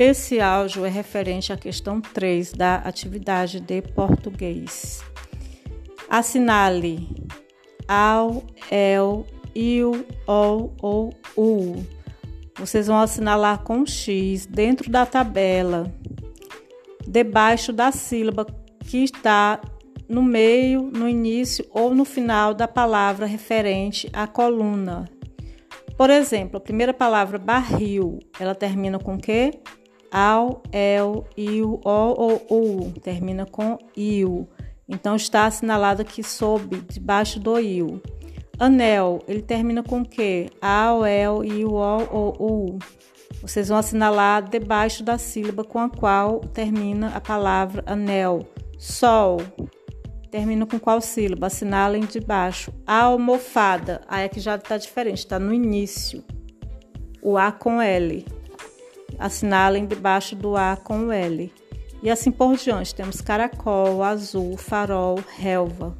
Esse áudio é referente à questão 3 da atividade de português. Assinale ao, el, il, ol ou u. Vocês vão assinalar com X dentro da tabela, debaixo da sílaba que está no meio, no início ou no final da palavra referente à coluna. Por exemplo, a primeira palavra barril, ela termina com o quê? Ao, el, il, o ou u, termina com il. Então está assinalado aqui sob, debaixo do il. Anel, ele termina com o quê? Ao, el, il, o ou u. Vocês vão assinalar debaixo da sílaba com a qual termina a palavra anel. Sol, termina com qual sílaba? Assinalem debaixo. Almofada, aí aqui já está diferente, está no início. O A com L assinalem debaixo do A com o L. E assim por diante, temos caracol, azul, farol, relva.